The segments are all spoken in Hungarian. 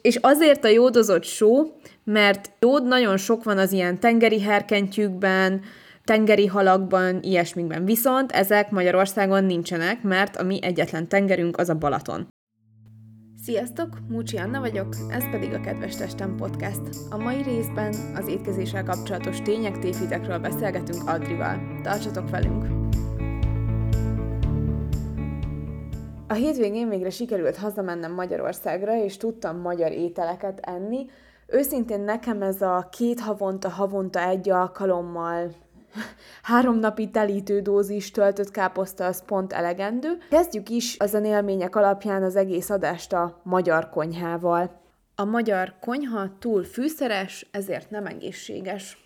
És azért a jódozott só, mert jód nagyon sok van az ilyen tengeri herkentyűkben, tengeri halakban, ilyesmikben. Viszont ezek Magyarországon nincsenek, mert a mi egyetlen tengerünk az a Balaton. Sziasztok, Múcsi Anna vagyok, ez pedig a Kedves Testem Podcast. A mai részben az étkezéssel kapcsolatos tények, tévhitekről beszélgetünk Adrival. Tartsatok velünk! A hétvégén végre sikerült hazamennem Magyarországra, és tudtam magyar ételeket enni. Őszintén nekem ez a két havonta, havonta egy alkalommal három napi telítő dózis töltött káposzta az pont elegendő. Kezdjük is az a élmények alapján az egész adást a magyar konyhával. A magyar konyha túl fűszeres, ezért nem egészséges.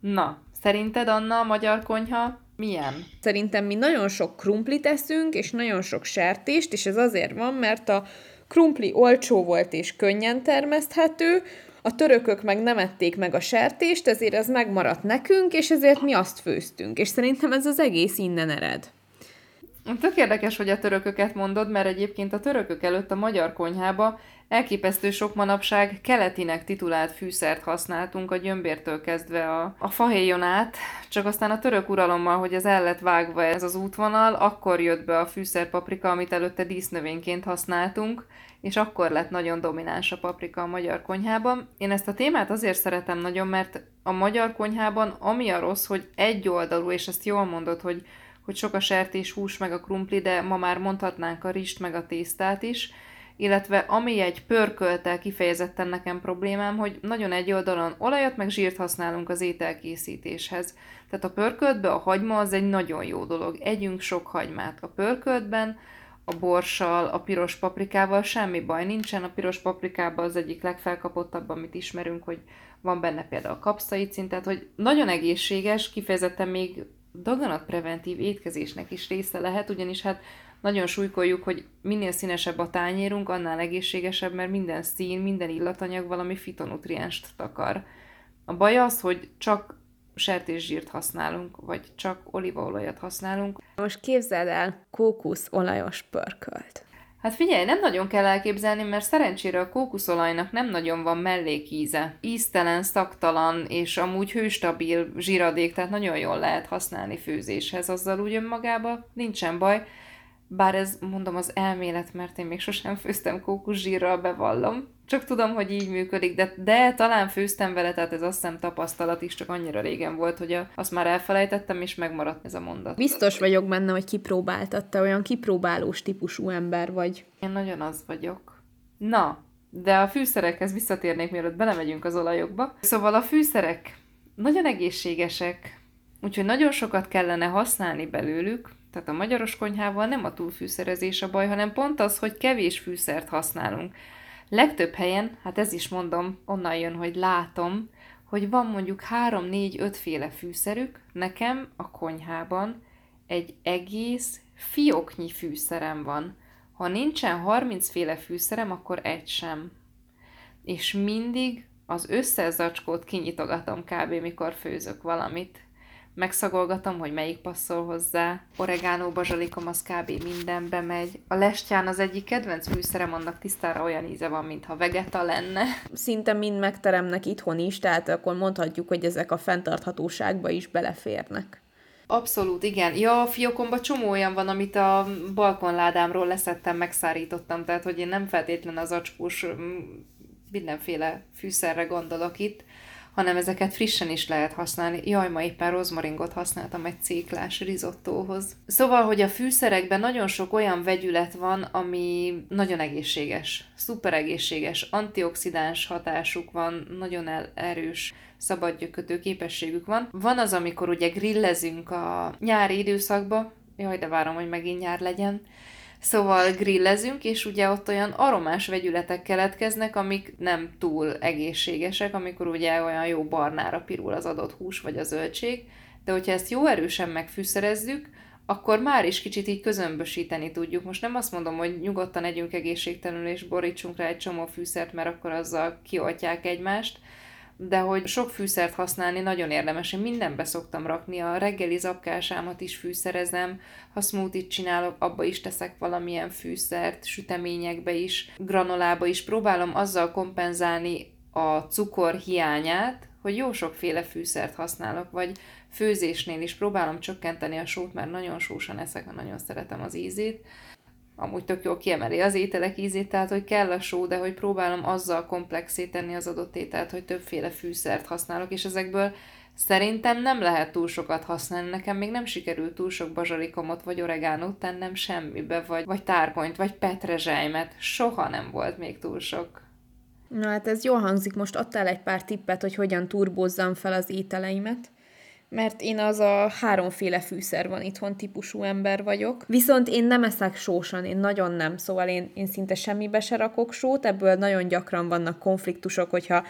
Na, szerinted Anna a magyar konyha milyen? Szerintem mi nagyon sok krumplit eszünk, és nagyon sok sertést, és ez azért van, mert a krumpli olcsó volt és könnyen termeszthető, a törökök meg nem ették meg a sertést, ezért ez megmaradt nekünk, és ezért mi azt főztünk. És szerintem ez az egész innen ered. Tök érdekes, hogy a törököket mondod, mert egyébként a törökök előtt a magyar konyhába elképesztő sok manapság keletinek titulált fűszert használtunk a gyömbértől kezdve a, a fahéjon át, csak aztán a török uralommal, hogy ez el lett vágva ez az útvonal, akkor jött be a fűszerpaprika, amit előtte dísznövényként használtunk, és akkor lett nagyon domináns a paprika a magyar konyhában. Én ezt a témát azért szeretem nagyon, mert a magyar konyhában ami a rossz, hogy egy oldalú, és ezt jól mondod, hogy, hogy sok a sertés, hús, meg a krumpli, de ma már mondhatnánk a rist, meg a tésztát is, illetve ami egy pörköltel kifejezetten nekem problémám, hogy nagyon egy oldalon olajat meg zsírt használunk az ételkészítéshez. Tehát a pörköltbe a hagyma az egy nagyon jó dolog. Együnk sok hagymát. A pörköltben a borssal, a piros paprikával semmi baj nincsen. A piros paprikában az egyik legfelkapottabb, amit ismerünk, hogy van benne például kapszaicin, tehát hogy nagyon egészséges, kifejezetten még daganatpreventív étkezésnek is része lehet, ugyanis hát nagyon súlykoljuk, hogy minél színesebb a tányérunk, annál egészségesebb, mert minden szín, minden illatanyag valami fitonutrienst takar. A baj az, hogy csak sertészsírt használunk, vagy csak olívaolajat használunk. Most képzeld el kókuszolajos pörkölt. Hát figyelj, nem nagyon kell elképzelni, mert szerencsére a kókuszolajnak nem nagyon van mellékíze. Íztelen, szaktalan és amúgy hőstabil zsíradék, tehát nagyon jól lehet használni főzéshez, azzal úgy önmagában nincsen baj. Bár ez, mondom, az elmélet, mert én még sosem főztem kókuszsírral, bevallom. Csak tudom, hogy így működik, de, de talán főztem vele, tehát ez azt hiszem tapasztalat is, csak annyira régen volt, hogy a, azt már elfelejtettem, és megmaradt ez a mondat. Biztos vagyok benne, hogy kipróbáltatta, olyan kipróbálós típusú ember vagy. Én nagyon az vagyok. Na, de a fűszerekhez visszatérnék, mielőtt belemegyünk az olajokba. Szóval a fűszerek nagyon egészségesek, úgyhogy nagyon sokat kellene használni belőlük, tehát a magyaros konyhával nem a túlfűszerezés a baj, hanem pont az, hogy kevés fűszert használunk. Legtöbb helyen, hát ez is mondom, onnan jön, hogy látom, hogy van mondjuk 3-4-5 féle fűszerük, nekem a konyhában egy egész fióknyi fűszerem van. Ha nincsen 30 féle fűszerem, akkor egy sem. És mindig az összes zacskót kinyitogatom kb. mikor főzök valamit megszagolgatom, hogy melyik passzol hozzá. Oregánó, bazsalikom, az kb. mindenbe megy. A lestján az egyik kedvenc műszerem, annak tisztára olyan íze van, mintha vegeta lenne. Szinte mind megteremnek itthon is, tehát akkor mondhatjuk, hogy ezek a fenntarthatóságba is beleférnek. Abszolút, igen. Ja, a fiókomban csomó olyan van, amit a balkonládámról leszettem, megszárítottam, tehát hogy én nem feltétlen az acskós mindenféle fűszerre gondolok itt, hanem ezeket frissen is lehet használni. Jaj, ma éppen rozmaringot használtam egy céklás rizottóhoz. Szóval, hogy a fűszerekben nagyon sok olyan vegyület van, ami nagyon egészséges, szuper egészséges, antioxidáns hatásuk van, nagyon erős szabadgyökötő képességük van. Van az, amikor ugye grillezünk a nyári időszakba, jaj, de várom, hogy megint nyár legyen, Szóval grillezünk, és ugye ott olyan aromás vegyületek keletkeznek, amik nem túl egészségesek, amikor ugye olyan jó barnára pirul az adott hús vagy a zöldség, de hogyha ezt jó erősen megfűszerezzük, akkor már is kicsit így közömbösíteni tudjuk. Most nem azt mondom, hogy nyugodtan együnk egészségtelenül és borítsunk rá egy csomó fűszert, mert akkor azzal kioltják egymást, de hogy sok fűszert használni nagyon érdemes. Én mindenbe szoktam rakni, a reggeli zapkásámat is fűszerezem, ha smoothie csinálok, abba is teszek valamilyen fűszert, süteményekbe is, granolába is. Próbálom azzal kompenzálni a cukor hiányát, hogy jó sokféle fűszert használok, vagy főzésnél is próbálom csökkenteni a sót, mert nagyon sósan eszek, nagyon szeretem az ízét amúgy tök jól kiemeli az ételek ízét, tehát hogy kell a só, de hogy próbálom azzal komplexé tenni az adott ételt, hogy többféle fűszert használok, és ezekből szerintem nem lehet túl sokat használni. Nekem még nem sikerült túl sok bazsalikomot vagy oregánót tennem semmibe, vagy, vagy tárkonyt, vagy petrezselymet. Soha nem volt még túl sok. Na hát ez jól hangzik, most adtál egy pár tippet, hogy hogyan turbózzam fel az ételeimet mert én az a háromféle fűszer van itthon típusú ember vagyok. Viszont én nem eszek sósan, én nagyon nem, szóval én, én szinte semmibe se rakok sót, ebből nagyon gyakran vannak konfliktusok, hogyha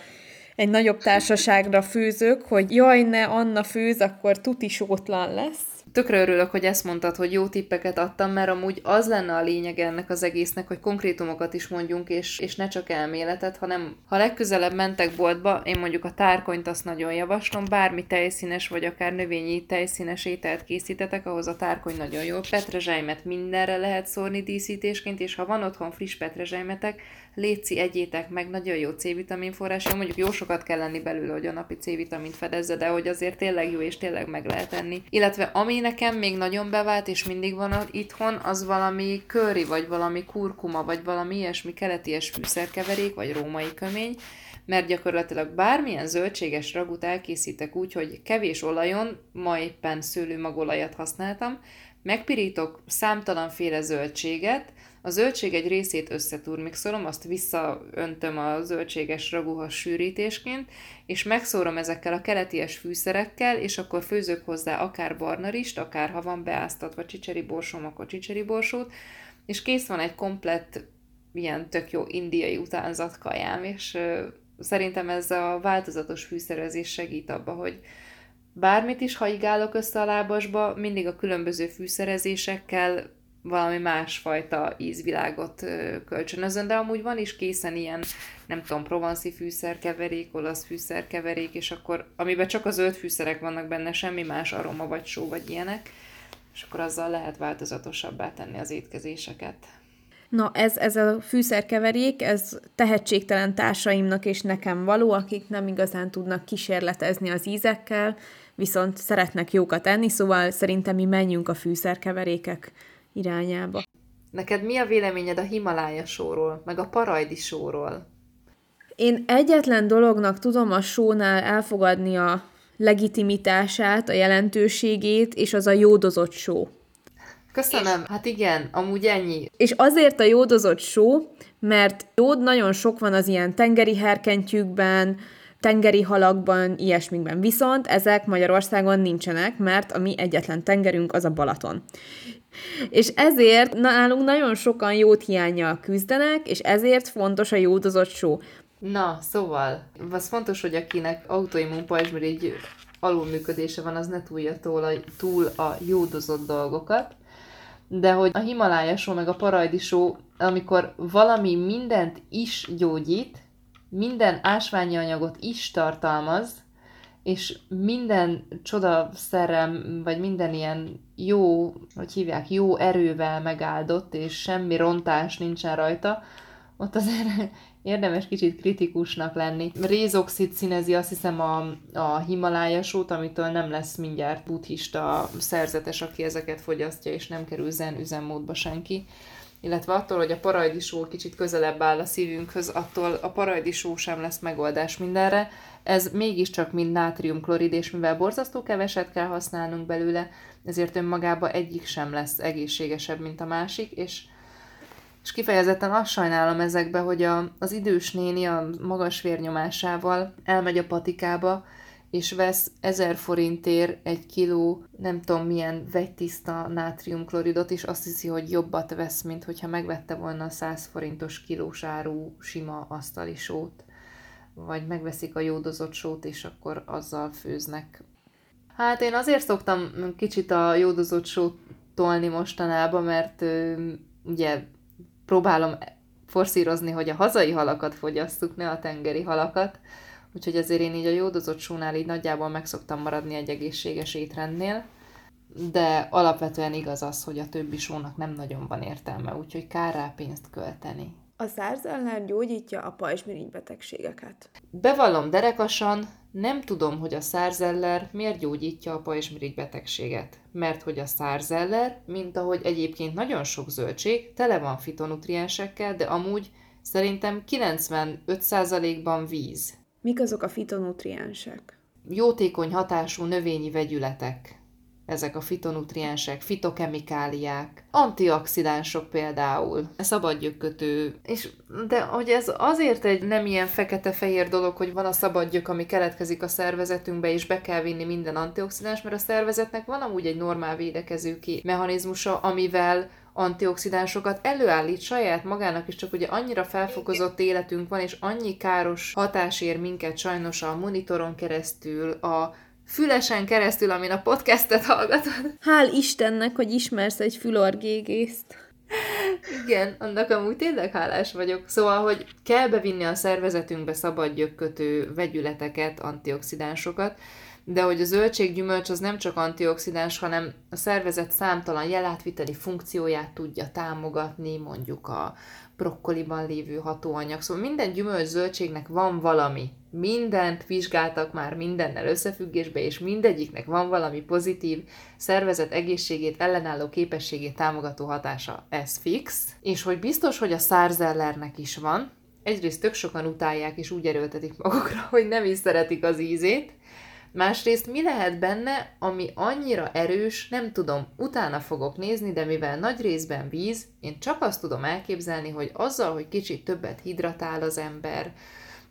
egy nagyobb társaságra főzök, hogy jaj, ne, Anna főz, akkor tuti sótlan lesz. Tökre örülök, hogy ezt mondtad, hogy jó tippeket adtam, mert amúgy az lenne a lényeg ennek az egésznek, hogy konkrétumokat is mondjunk, és, és ne csak elméletet, hanem ha legközelebb mentek boltba, én mondjuk a tárkonyt azt nagyon javaslom, bármi tejszínes vagy akár növényi tejszínes ételt készítetek, ahhoz a tárkony nagyon jó. Petrezselymet mindenre lehet szórni díszítésként, és ha van otthon friss petrezselymetek, léci egyétek meg, nagyon jó C-vitamin forrás, jó, mondjuk jó sokat kell lenni belőle, hogy a napi C-vitamint fedezze, de hogy azért tényleg jó, és tényleg meg lehet enni. Illetve ami nekem még nagyon bevált, és mindig van itthon, az valami köri, vagy valami kurkuma, vagy valami ilyesmi keleties fűszerkeverék, vagy római kömény, mert gyakorlatilag bármilyen zöldséges ragut elkészítek úgy, hogy kevés olajon, ma éppen szőlőmagolajat használtam, megpirítok számtalanféle zöldséget, a zöldség egy részét összeturmixolom, azt visszaöntöm a zöldséges raguhas sűrítésként, és megszórom ezekkel a keleties fűszerekkel, és akkor főzök hozzá akár barnarist, akár ha van beáztatva csicseri borsom, akkor csicseri borsót, és kész van egy komplett ilyen tök jó indiai utánzat kajám, és szerintem ez a változatos fűszerezés segít abba, hogy bármit is haigálok össze a lábasba, mindig a különböző fűszerezésekkel valami másfajta ízvilágot kölcsönözön, de amúgy van is készen ilyen, nem tudom, provanszi fűszerkeverék, olasz fűszerkeverék, és akkor, amiben csak az zöld fűszerek vannak benne, semmi más aroma, vagy só, vagy ilyenek, és akkor azzal lehet változatosabbá tenni az étkezéseket. Na, ez, ez a fűszerkeverék, ez tehetségtelen társaimnak és nekem való, akik nem igazán tudnak kísérletezni az ízekkel, viszont szeretnek jókat enni, szóval szerintem mi menjünk a fűszerkeverékek irányába. Neked mi a véleményed a Himalája sóról, meg a Parajdi sóról? Én egyetlen dolognak tudom a sónál elfogadni a legitimitását, a jelentőségét, és az a jódozott só. Köszönöm, és... hát igen, amúgy ennyi. És azért a jódozott só, mert jód nagyon sok van az ilyen tengeri herkentyűkben, tengeri halakban, ilyesmikben. Viszont ezek Magyarországon nincsenek, mert a mi egyetlen tengerünk az a Balaton. És ezért nálunk nagyon sokan jót hiányjal küzdenek, és ezért fontos a jódozott só. Na, szóval, az fontos, hogy akinek autoimmun pajzsmirigy alulműködése van, az ne túlja túl a, túl a jódozott dolgokat, de hogy a Himalája só meg a Parajdi só, amikor valami mindent is gyógyít, minden ásványi anyagot is tartalmaz, és minden csodaszerrel, vagy minden ilyen jó, hogy hívják, jó erővel megáldott, és semmi rontás nincsen rajta, ott azért érdemes kicsit kritikusnak lenni. Rézoxid színezi azt hiszem a, a Himalája sót, amitől nem lesz mindjárt buddhista szerzetes, aki ezeket fogyasztja, és nem kerül zen üzemmódba senki illetve attól, hogy a parajdisó kicsit közelebb áll a szívünkhöz, attól a parajdisó sem lesz megoldás mindenre. Ez mégiscsak mind nátriumklorid, és mivel borzasztó keveset kell használnunk belőle, ezért önmagában egyik sem lesz egészségesebb, mint a másik, és és kifejezetten azt sajnálom ezekbe, hogy a, az idős néni a magas vérnyomásával elmegy a patikába, és vesz 1000 forintért egy kiló, nem tudom milyen vegytiszta nátriumkloridot, és azt hiszi, hogy jobbat vesz, mint hogyha megvette volna a 100 forintos kilós áru sima asztali sót. Vagy megveszik a jódozott sót, és akkor azzal főznek. Hát én azért szoktam kicsit a jódozott sót tolni mostanában, mert ugye próbálom forszírozni, hogy a hazai halakat fogyasszuk, ne a tengeri halakat, úgyhogy ezért én így a jódozott sónál így nagyjából meg szoktam maradni egy egészséges étrendnél, de alapvetően igaz az, hogy a többi sónak nem nagyon van értelme, úgyhogy kár rá pénzt költeni. A szárzellner gyógyítja a pajzsmirigy betegségeket. Bevallom derekasan, nem tudom, hogy a szárzeller miért gyógyítja a pajzsmirigy betegséget. Mert hogy a szárzeller, mint ahogy egyébként nagyon sok zöldség, tele van fitonutriensekkel, de amúgy szerintem 95%-ban víz. Mik azok a fitonutriensek? Jótékony hatású növényi vegyületek, ezek a fitonutriensek, fitokemikáliák, antioxidánsok például, szabadgyökkötő, és de hogy ez azért egy nem ilyen fekete-fehér dolog, hogy van a szabadgyök, ami keletkezik a szervezetünkbe, és be kell vinni minden antioxidáns, mert a szervezetnek van amúgy egy normál védekező mechanizmusa, amivel antioxidánsokat előállít saját magának is, csak ugye annyira felfokozott életünk van, és annyi káros hatás ér minket sajnos a monitoron keresztül, a fülesen keresztül, amin a podcastet hallgatod. Hál' Istennek, hogy ismersz egy fülorgégészt. Igen, annak amúgy tényleg hálás vagyok. Szóval, hogy kell bevinni a szervezetünkbe szabad gyökkötő vegyületeket, antioxidánsokat, de hogy a zöldséggyümölcs az nem csak antioxidáns, hanem a szervezet számtalan jelátviteli funkcióját tudja támogatni, mondjuk a brokkoliban lévő hatóanyag. Szóval minden gyümölcs zöldségnek van valami. Mindent vizsgáltak már mindennel összefüggésbe, és mindegyiknek van valami pozitív szervezet egészségét, ellenálló képességét támogató hatása. Ez fix. És hogy biztos, hogy a szárzellernek is van, egyrészt tök sokan utálják és úgy erőltetik magukra, hogy nem is szeretik az ízét, Másrészt mi lehet benne, ami annyira erős, nem tudom, utána fogok nézni, de mivel nagy részben víz, én csak azt tudom elképzelni, hogy azzal, hogy kicsit többet hidratál az ember,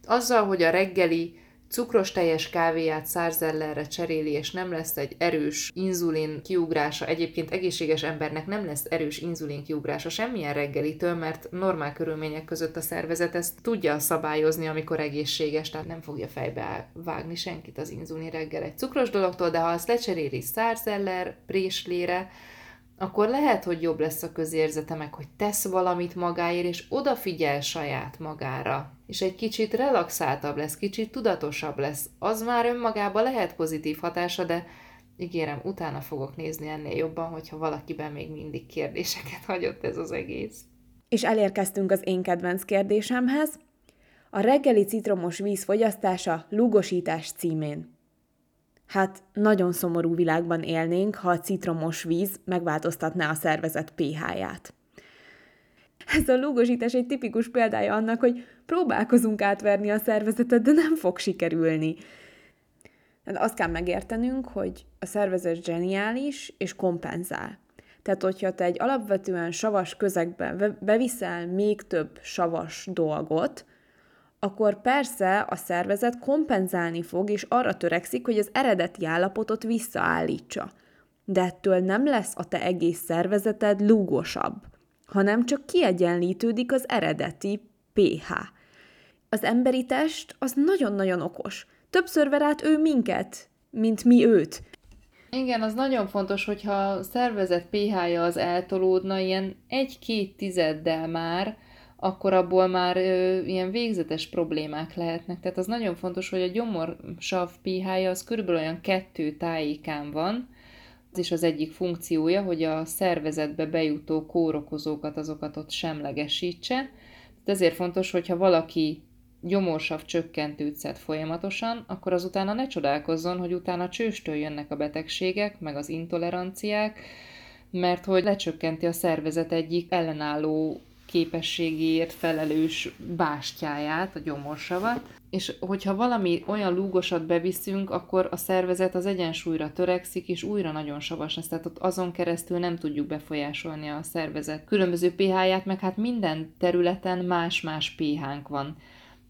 azzal, hogy a reggeli cukros teljes kávéját szárzellerre cseréli, és nem lesz egy erős inzulin kiugrása, egyébként egészséges embernek nem lesz erős inzulin kiugrása semmilyen reggelitől, mert normál körülmények között a szervezet ezt tudja szabályozni, amikor egészséges, tehát nem fogja fejbe vágni senkit az inzulin reggel egy cukros dologtól, de ha azt lecseréli szárzeller, préslére, akkor lehet, hogy jobb lesz a közérzete meg, hogy tesz valamit magáért, és odafigyel saját magára. És egy kicsit relaxáltabb lesz, kicsit tudatosabb lesz. Az már önmagában lehet pozitív hatása, de ígérem, utána fogok nézni ennél jobban, hogyha valakiben még mindig kérdéseket hagyott ez az egész. És elérkeztünk az én kedvenc kérdésemhez. A reggeli citromos víz fogyasztása lúgosítás címén. Hát nagyon szomorú világban élnénk, ha a citromos víz megváltoztatná a szervezet pH-ját. Ez a lúgosítás egy tipikus példája annak, hogy próbálkozunk átverni a szervezetet, de nem fog sikerülni. Hát azt kell megértenünk, hogy a szervezet zseniális és kompenzál. Tehát, hogyha te egy alapvetően savas közegbe beviszel még több savas dolgot, akkor persze a szervezet kompenzálni fog, és arra törekszik, hogy az eredeti állapotot visszaállítsa. De ettől nem lesz a te egész szervezeted lúgosabb, hanem csak kiegyenlítődik az eredeti pH. Az emberi test az nagyon-nagyon okos. Többször ver át ő minket, mint mi őt. Igen, az nagyon fontos, hogyha a szervezet pH-ja az eltolódna ilyen egy-két tizeddel már, akkor abból már ö, ilyen végzetes problémák lehetnek. Tehát az nagyon fontos, hogy a gyomorsav pH-ja az körülbelül olyan kettő tájékán van, ez is az egyik funkciója, hogy a szervezetbe bejutó kórokozókat, azokat ott semlegesítse. Tehát ezért fontos, hogyha valaki gyomorsav csökkentőt szed folyamatosan, akkor azutána ne csodálkozzon, hogy utána csőstől jönnek a betegségek, meg az intoleranciák, mert hogy lecsökkenti a szervezet egyik ellenálló képességéért felelős bástyáját, a gyomorsavat, és hogyha valami olyan lúgosat beviszünk, akkor a szervezet az egyensúlyra törekszik, és újra nagyon savas lesz. Tehát ott azon keresztül nem tudjuk befolyásolni a szervezet különböző pH-ját, meg hát minden területen más-más pH-nk van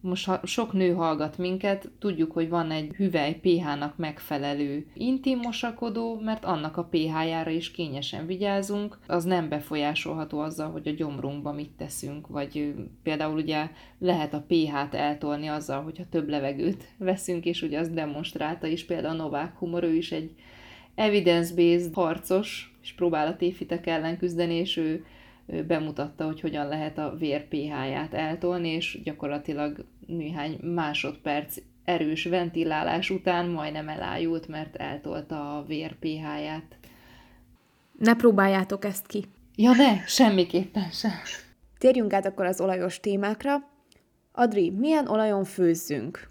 most ha sok nő hallgat minket, tudjuk, hogy van egy hüvely pH-nak megfelelő intim mosakodó, mert annak a pH-jára is kényesen vigyázunk, az nem befolyásolható azzal, hogy a gyomrunkba mit teszünk, vagy például ugye lehet a pH-t eltolni azzal, hogyha több levegőt veszünk, és ugye azt demonstrálta is például Novák Humor, ő is egy evidence-based harcos, és próbál a tévhitek ellen küzdeni, és ő bemutatta, hogy hogyan lehet a vér pH-ját eltolni, és gyakorlatilag néhány másodperc erős ventilálás után majdnem elájult, mert eltolta a vér pH-ját. Ne próbáljátok ezt ki. Ja ne, semmiképpen sem. Térjünk át akkor az olajos témákra. Adri, milyen olajon főzzünk?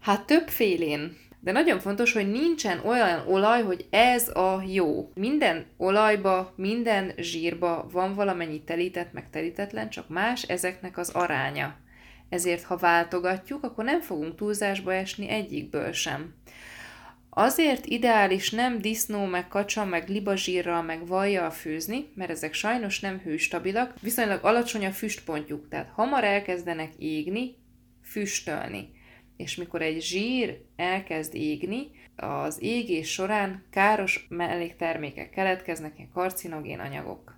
Hát többfélén. De nagyon fontos, hogy nincsen olyan olaj, hogy ez a jó. Minden olajba, minden zsírba van valamennyi telített, meg telítetlen, csak más ezeknek az aránya. Ezért, ha váltogatjuk, akkor nem fogunk túlzásba esni egyikből sem. Azért ideális nem disznó, meg kacsa, meg libazsírral, meg vajjal főzni, mert ezek sajnos nem hőstabilak, viszonylag alacsony a füstpontjuk, tehát hamar elkezdenek égni, füstölni. És mikor egy zsír elkezd égni, az égés során káros melléktermékek keletkeznek, ilyen karcinogén anyagok.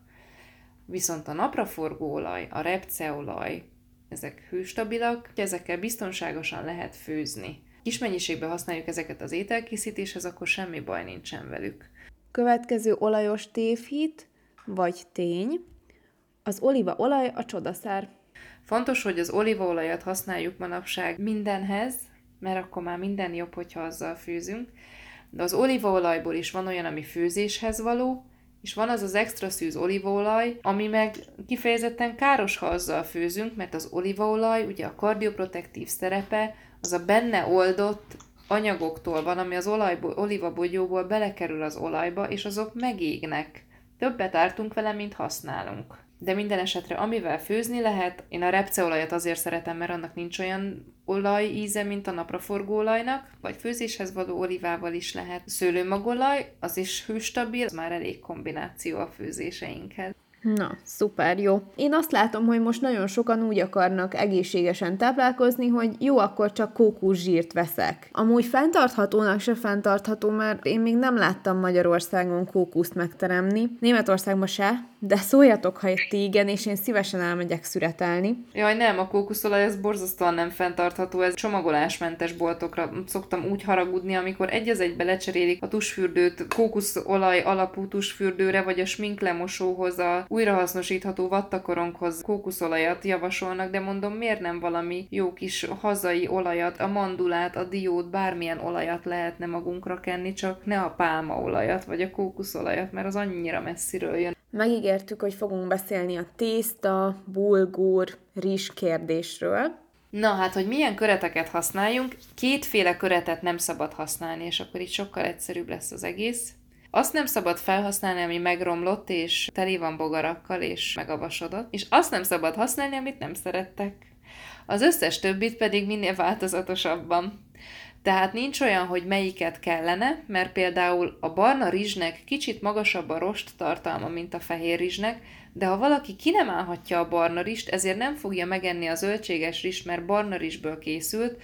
Viszont a napraforgó olaj, a repceolaj, ezek hőstabilak, ezekkel biztonságosan lehet főzni kis mennyiségben használjuk ezeket az ételkészítéshez, akkor semmi baj nincsen velük. Következő olajos tévhit, vagy tény, az olívaolaj a csodaszár. Fontos, hogy az olívaolajat használjuk manapság mindenhez, mert akkor már minden jobb, hogyha azzal főzünk. De az olívaolajból is van olyan, ami főzéshez való, és van az az extra szűz olívaolaj, ami meg kifejezetten káros, ha azzal főzünk, mert az olívaolaj, ugye a kardioprotektív szerepe, az a benne oldott anyagoktól van, ami az olajból, olivabogyóból belekerül az olajba, és azok megégnek. Többet ártunk vele, mint használunk. De minden esetre, amivel főzni lehet, én a repceolajat azért szeretem, mert annak nincs olyan olaj íze, mint a napraforgóolajnak, vagy főzéshez való olivával is lehet. Szőlőmagolaj, az is hőstabil, az már elég kombináció a főzéseinkhez. Na, szuper, jó. Én azt látom, hogy most nagyon sokan úgy akarnak egészségesen táplálkozni, hogy jó, akkor csak kókuszsírt veszek. Amúgy fenntarthatónak se fenntartható, mert én még nem láttam Magyarországon kókuszt megteremni. Németországban se, de szóljatok, ha itt igen, és én szívesen elmegyek szüretelni. Jaj, nem, a kókuszolaj ez borzasztóan nem fenntartható, ez csomagolásmentes boltokra szoktam úgy haragudni, amikor egy az egybe lecserélik a tusfürdőt kókuszolaj alapú tusfürdőre, vagy a sminklemosóhoz, a újrahasznosítható vattakoronghoz kókuszolajat javasolnak, de mondom, miért nem valami jó kis hazai olajat, a mandulát, a diót, bármilyen olajat lehetne magunkra kenni, csak ne a pálmaolajat, vagy a kókuszolajat, mert az annyira messziről jön. Megígértük, hogy fogunk beszélni a tészta, bulgur, rizs kérdésről. Na hát, hogy milyen köreteket használjunk, kétféle köretet nem szabad használni, és akkor így sokkal egyszerűbb lesz az egész. Azt nem szabad felhasználni, ami megromlott, és teli van bogarakkal, és megavasodott, és azt nem szabad használni, amit nem szerettek. Az összes többit pedig minél változatosabban. Tehát nincs olyan, hogy melyiket kellene, mert például a barna rizsnek kicsit magasabb a rost tartalma, mint a fehér rizsnek, de ha valaki ki nem állhatja a barna rizst, ezért nem fogja megenni a zöldséges rizst, mert barna rizsből készült,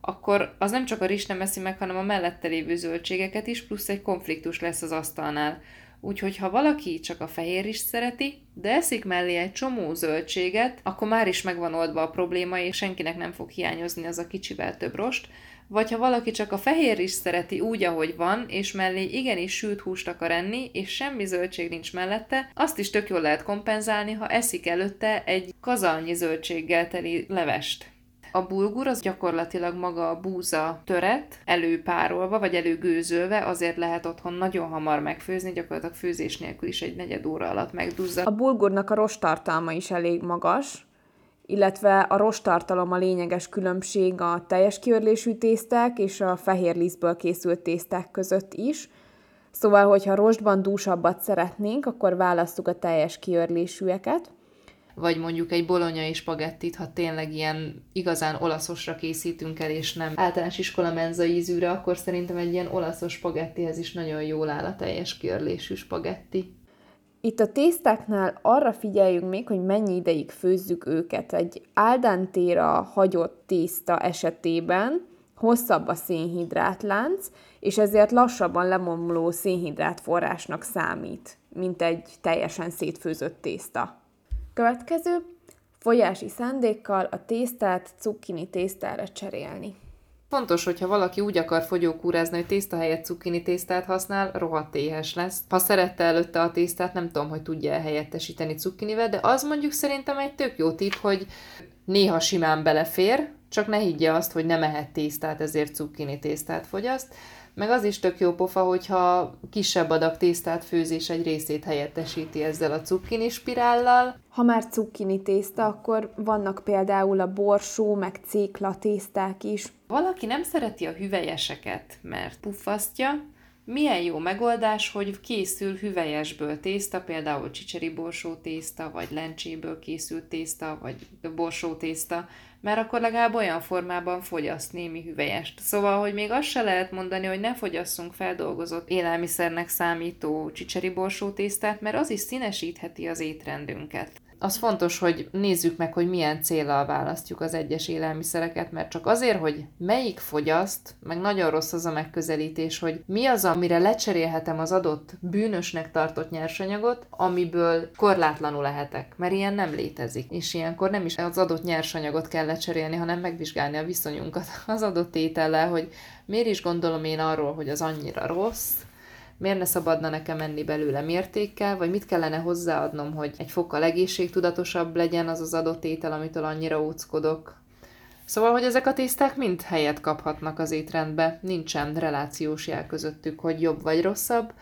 akkor az nem csak a rizs nem eszi meg, hanem a mellette lévő zöldségeket is, plusz egy konfliktus lesz az asztalnál. Úgyhogy ha valaki csak a fehér is szereti, de eszik mellé egy csomó zöldséget, akkor már is megvan oldva a probléma, és senkinek nem fog hiányozni az a kicsivel több rost, vagy ha valaki csak a fehér is szereti úgy, ahogy van, és mellé igenis sült húst akar enni, és semmi zöldség nincs mellette, azt is tök jól lehet kompenzálni, ha eszik előtte egy kazalnyi zöldséggel teli levest. A bulgur az gyakorlatilag maga a búza töret, előpárolva vagy előgőzölve, azért lehet otthon nagyon hamar megfőzni, gyakorlatilag főzés nélkül is egy negyed óra alatt megduzzad. A bulgurnak a rostartalma is elég magas, illetve a rostartalom a lényeges különbség a teljes kiörlésű tészták és a fehér lisztből készült tészták között is. Szóval, hogyha rostban dúsabbat szeretnénk, akkor választjuk a teljes kiörlésűeket vagy mondjuk egy bolonyai spagettit, ha tényleg ilyen igazán olaszosra készítünk el, és nem általános iskola menza ízűre, akkor szerintem egy ilyen olaszos spagettihez is nagyon jól áll a teljes kiörlésű spagetti. Itt a tésztáknál arra figyeljünk még, hogy mennyi ideig főzzük őket. Egy áldantéra hagyott tészta esetében hosszabb a szénhidrátlánc, és ezért lassabban lemomló szénhidrát forrásnak számít, mint egy teljesen szétfőzött tészta. Következő, folyási szándékkal a tésztát cukkini tésztára cserélni. Fontos, hogyha valaki úgy akar fogyókúrázni, hogy tészta helyett cukkini tésztát használ, rohadt éhes lesz. Ha szerette előtte a tésztát, nem tudom, hogy tudja helyettesíteni cukkinivel, de az mondjuk szerintem egy tök jó tipp, hogy néha simán belefér, csak ne higgye azt, hogy nem ehet tésztát, ezért cukkini tésztát fogyaszt. Meg az is tök jó pofa, hogyha kisebb adag tésztát főzés egy részét helyettesíti ezzel a cukkini spirállal. Ha már cukkini tészta, akkor vannak például a borsó, meg cékla tészták is. Valaki nem szereti a hüvelyeseket, mert puffasztja, milyen jó megoldás, hogy készül hüvelyesből tészta, például csicseri borsó tészta, vagy lencséből készült tészta, vagy borsó tészta, mert akkor legalább olyan formában fogyaszt némi hüvelyest. Szóval, hogy még azt se lehet mondani, hogy ne fogyasszunk feldolgozott élelmiszernek számító csicseri borsó tésztát, mert az is színesítheti az étrendünket az fontos, hogy nézzük meg, hogy milyen célral választjuk az egyes élelmiszereket, mert csak azért, hogy melyik fogyaszt, meg nagyon rossz az a megközelítés, hogy mi az, amire lecserélhetem az adott bűnösnek tartott nyersanyagot, amiből korlátlanul lehetek, mert ilyen nem létezik. És ilyenkor nem is az adott nyersanyagot kell lecserélni, hanem megvizsgálni a viszonyunkat az adott étellel, hogy miért is gondolom én arról, hogy az annyira rossz, miért ne szabadna nekem menni belőle mértékkel, vagy mit kellene hozzáadnom, hogy egy fokkal egészségtudatosabb legyen az az adott étel, amitől annyira óckodok. Szóval, hogy ezek a tészták mind helyet kaphatnak az étrendbe, nincsen relációs jel közöttük, hogy jobb vagy rosszabb,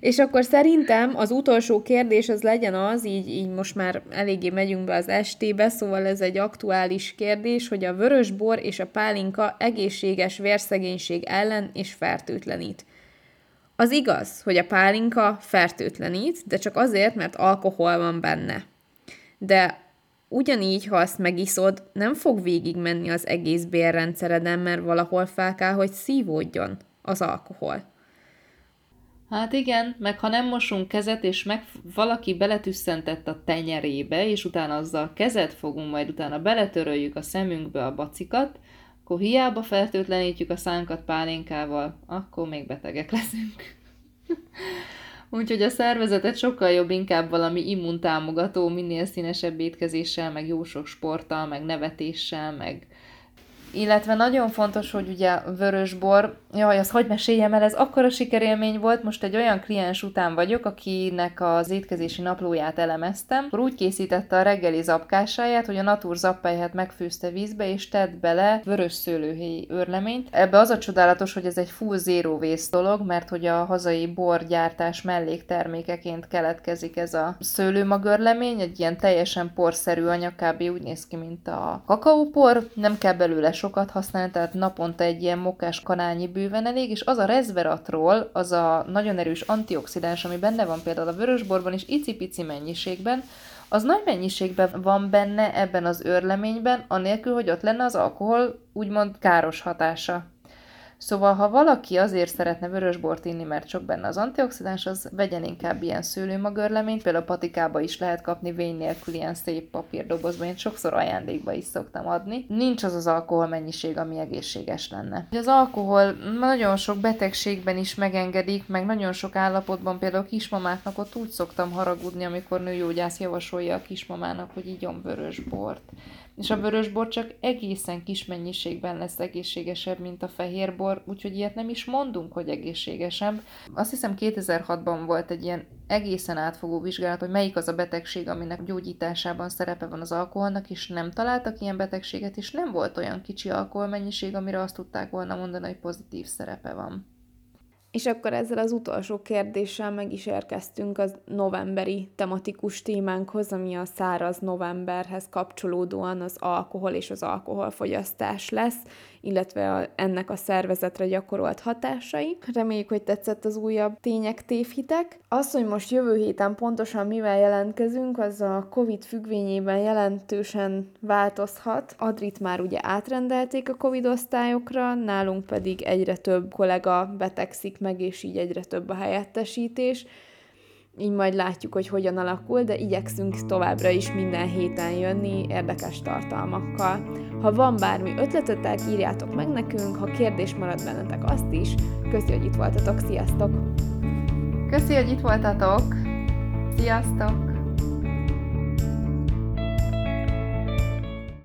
és akkor szerintem az utolsó kérdés az legyen az, így, így most már eléggé megyünk be az estébe, szóval ez egy aktuális kérdés, hogy a vörös bor és a pálinka egészséges vérszegénység ellen és fertőtlenít. Az igaz, hogy a pálinka fertőtlenít, de csak azért, mert alkohol van benne. De ugyanígy, ha azt megiszod, nem fog végigmenni az egész bérrendszereden, mert valahol fel kell, hogy szívódjon az alkohol. Hát igen, meg ha nem mosunk kezet, és meg valaki beletüsszentett a tenyerébe, és utána azzal kezet fogunk, majd utána beletöröljük a szemünkbe a bacikat, akkor hiába fertőtlenítjük a szánkat pálinkával, akkor még betegek leszünk. Úgyhogy a szervezetet sokkal jobb inkább valami immuntámogató, minél színesebb étkezéssel, meg jó sok sporttal, meg nevetéssel, meg illetve nagyon fontos, hogy ugye vörösbor, jaj, azt hogy meséljem el, ez akkora sikerélmény volt, most egy olyan kliens után vagyok, akinek az étkezési naplóját elemeztem, akkor úgy készítette a reggeli zapkásáját, hogy a natur zappelyhet megfőzte vízbe, és tett bele vörös szőlőhelyi örleményt. Ebbe az a csodálatos, hogy ez egy full zero waste dolog, mert hogy a hazai borgyártás melléktermékeként keletkezik ez a szőlőmagörlemény, egy ilyen teljesen porszerű anyag, kb. úgy néz ki, mint a kakaópor, nem kell belőle sokat használni, tehát naponta egy ilyen mokás kanálnyi bőven elég, és az a resveratrol, az a nagyon erős antioxidáns, ami benne van például a vörösborban is icipici mennyiségben, az nagy mennyiségben van benne ebben az őrleményben, anélkül, hogy ott lenne az alkohol úgymond káros hatása. Szóval, ha valaki azért szeretne vörösbort inni, mert sok benne az antioxidáns, az vegyen inkább ilyen szőlőmagörleményt, például a patikába is lehet kapni vény nélkül ilyen szép papírdobozban, én sokszor ajándékba is szoktam adni. Nincs az az alkohol mennyiség, ami egészséges lenne. Az alkohol nagyon sok betegségben is megengedik, meg nagyon sok állapotban, például kismamáknak ott úgy szoktam haragudni, amikor nőgyógyász javasolja a kismamának, hogy igyon vörösbort és a vörösbor csak egészen kis mennyiségben lesz egészségesebb, mint a fehérbor, úgyhogy ilyet nem is mondunk, hogy egészségesebb. Azt hiszem 2006-ban volt egy ilyen egészen átfogó vizsgálat, hogy melyik az a betegség, aminek gyógyításában szerepe van az alkoholnak, és nem találtak ilyen betegséget, és nem volt olyan kicsi alkoholmennyiség, amire azt tudták volna mondani, hogy pozitív szerepe van. És akkor ezzel az utolsó kérdéssel meg is érkeztünk az novemberi tematikus témánkhoz, ami a száraz novemberhez kapcsolódóan az alkohol és az alkoholfogyasztás lesz, illetve a, ennek a szervezetre gyakorolt hatásai. Reméljük, hogy tetszett az újabb tények, tévhitek. Az, hogy most jövő héten pontosan mivel jelentkezünk, az a COVID függvényében jelentősen változhat. Adrit már ugye átrendelték a COVID osztályokra, nálunk pedig egyre több kollega betegszik meg, és így egyre több a helyettesítés így majd látjuk, hogy hogyan alakul, de igyekszünk továbbra is minden héten jönni érdekes tartalmakkal. Ha van bármi ötletetek, írjátok meg nekünk, ha kérdés marad bennetek, azt is. Köszi, hogy itt voltatok, sziasztok! Köszi, hogy itt voltatok! Sziasztok!